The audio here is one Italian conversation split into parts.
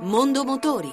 Mondo Motori.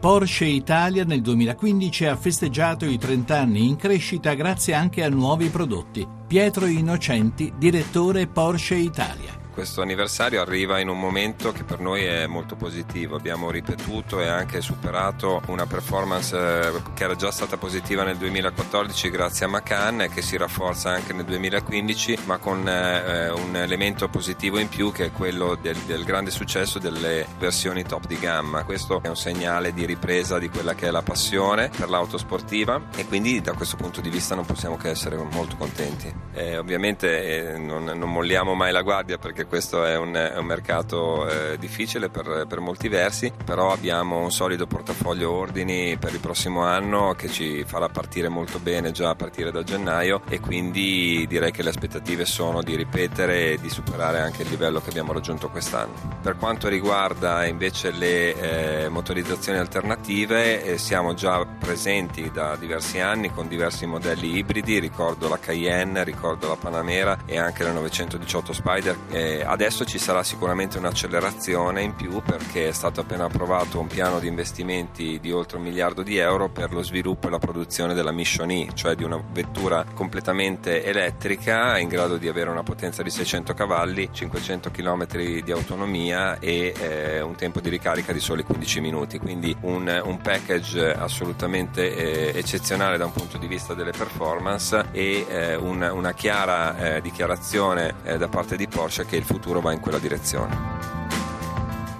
Porsche Italia nel 2015 ha festeggiato i 30 anni in crescita grazie anche a nuovi prodotti. Pietro Innocenti, direttore Porsche Italia questo anniversario arriva in un momento che per noi è molto positivo. Abbiamo ripetuto e anche superato una performance eh, che era già stata positiva nel 2014 grazie a Macan e che si rafforza anche nel 2015, ma con eh, un elemento positivo in più che è quello del, del grande successo delle versioni top di gamma. Questo è un segnale di ripresa di quella che è la passione per l'auto sportiva e quindi da questo punto di vista non possiamo che essere molto contenti. Eh, ovviamente eh, non, non molliamo mai la guardia perché questo è un, è un mercato eh, difficile per, per, molti versi, però abbiamo un solido portafoglio ordini per il prossimo anno che ci farà partire molto bene già a partire da gennaio e quindi direi che le aspettative sono di ripetere e di superare anche il livello che abbiamo raggiunto quest'anno. Per quanto riguarda invece le eh, motorizzazioni alternative, eh, siamo già presenti da diversi anni con diversi modelli ibridi, ricordo la Cayenne, ricordo la Panamera e anche la 918 Spider adesso ci sarà sicuramente un'accelerazione in più perché è stato appena approvato un piano di investimenti di oltre un miliardo di euro per lo sviluppo e la produzione della Mission E, cioè di una vettura completamente elettrica in grado di avere una potenza di 600 cavalli, 500 km di autonomia e eh, un tempo di ricarica di soli 15 minuti, quindi un, un package assolutamente eh, eccezionale da un punto di vista delle performance e eh, un, una chiara eh, dichiarazione eh, da parte di Porsche che il futuro va in quella direzione.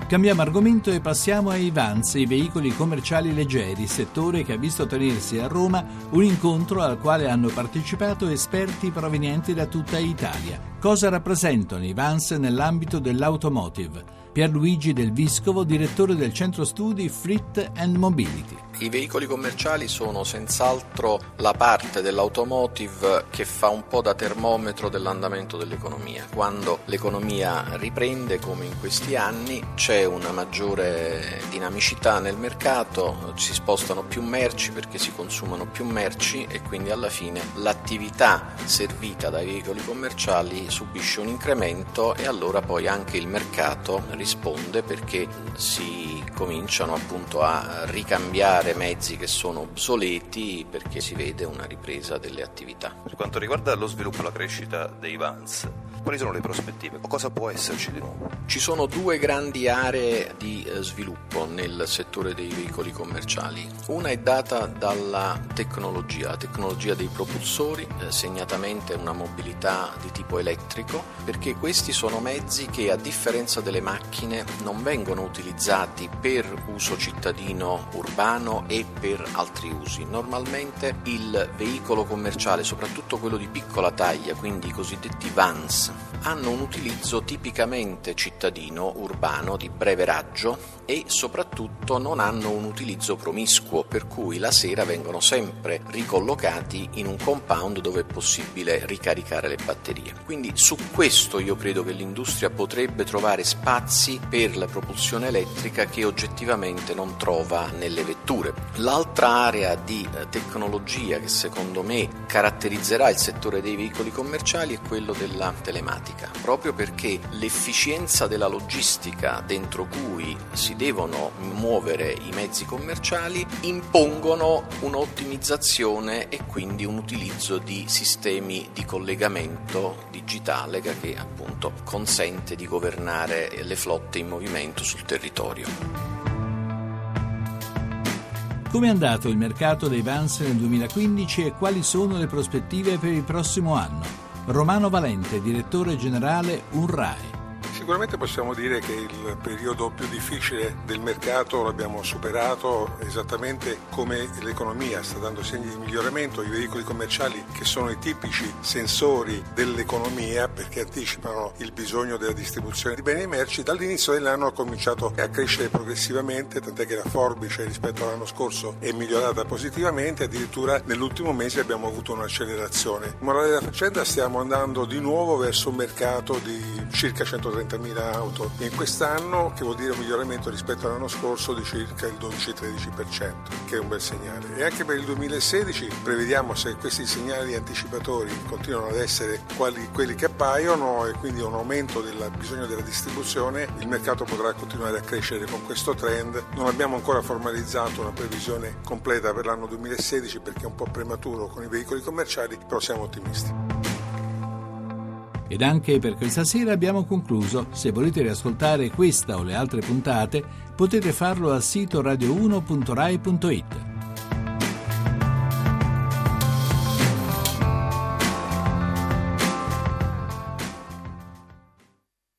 Cambiamo argomento e passiamo ai Vans, i veicoli commerciali leggeri, settore che ha visto tenersi a Roma un incontro al quale hanno partecipato esperti provenienti da tutta Italia. Cosa rappresentano i Vans nell'ambito dell'automotive? Pierluigi Del Viscovo, direttore del centro studi Fleet and Mobility. I veicoli commerciali sono senz'altro la parte dell'automotive che fa un po' da termometro dell'andamento dell'economia. Quando l'economia riprende, come in questi anni, c'è una maggiore dinamicità nel mercato, si spostano più merci perché si consumano più merci e quindi alla fine l'attività servita dai veicoli commerciali subisce un incremento e allora poi anche il mercato risponde perché si cominciano appunto a ricambiare mezzi che sono obsoleti perché si vede una ripresa delle attività. Per quanto riguarda lo sviluppo e la crescita dei Vans, quali sono le prospettive? Cosa può esserci di nuovo? Ci sono due grandi aree di eh, sviluppo nel settore dei veicoli commerciali. Una è data dalla tecnologia, la tecnologia dei propulsori, eh, segnatamente una mobilità di tipo elettrico, perché questi sono mezzi che a differenza delle macchine non vengono utilizzati per uso cittadino urbano e per altri usi. Normalmente il veicolo commerciale, soprattutto quello di piccola taglia, quindi i cosiddetti vans, hanno un utilizzo tipicamente cittadino, urbano, di breve raggio e soprattutto non hanno un utilizzo promiscuo, per cui la sera vengono sempre ricollocati in un compound dove è possibile ricaricare le batterie. Quindi su questo io credo che l'industria potrebbe trovare spazi per la propulsione elettrica che oggettivamente non trova nelle vetture. L'altra area di eh, tecnologia che secondo me caratterizzerà il settore dei veicoli commerciali è quello della telematica proprio perché l'efficienza della logistica dentro cui si devono muovere i mezzi commerciali impongono un'ottimizzazione e quindi un utilizzo di sistemi di collegamento digitale che appunto consente di governare le flotte in movimento sul territorio. Come è andato il mercato dei Vans nel 2015 e quali sono le prospettive per il prossimo anno? Romano Valente, direttore generale UNRAE. Sicuramente possiamo dire che il periodo più difficile del mercato l'abbiamo superato esattamente come l'economia sta dando segni di miglioramento, i veicoli commerciali che sono i tipici sensori dell'economia perché anticipano il bisogno della distribuzione di beni e merci, dall'inizio dell'anno ha cominciato a crescere progressivamente, tant'è che la forbice rispetto all'anno scorso è migliorata positivamente, addirittura nell'ultimo mese abbiamo avuto un'accelerazione. Morale della faccenda stiamo andando di nuovo verso un mercato di circa 130 130.000 auto in quest'anno, che vuol dire un miglioramento rispetto all'anno scorso di circa il 12-13%, che è un bel segnale. E anche per il 2016 prevediamo se questi segnali anticipatori continuano ad essere quali, quelli che appaiono e quindi un aumento del bisogno della distribuzione, il mercato potrà continuare a crescere con questo trend. Non abbiamo ancora formalizzato una previsione completa per l'anno 2016 perché è un po' prematuro con i veicoli commerciali, però siamo ottimisti. Ed anche per questa sera abbiamo concluso. Se volete riascoltare questa o le altre puntate, potete farlo al sito radio1.rai.it.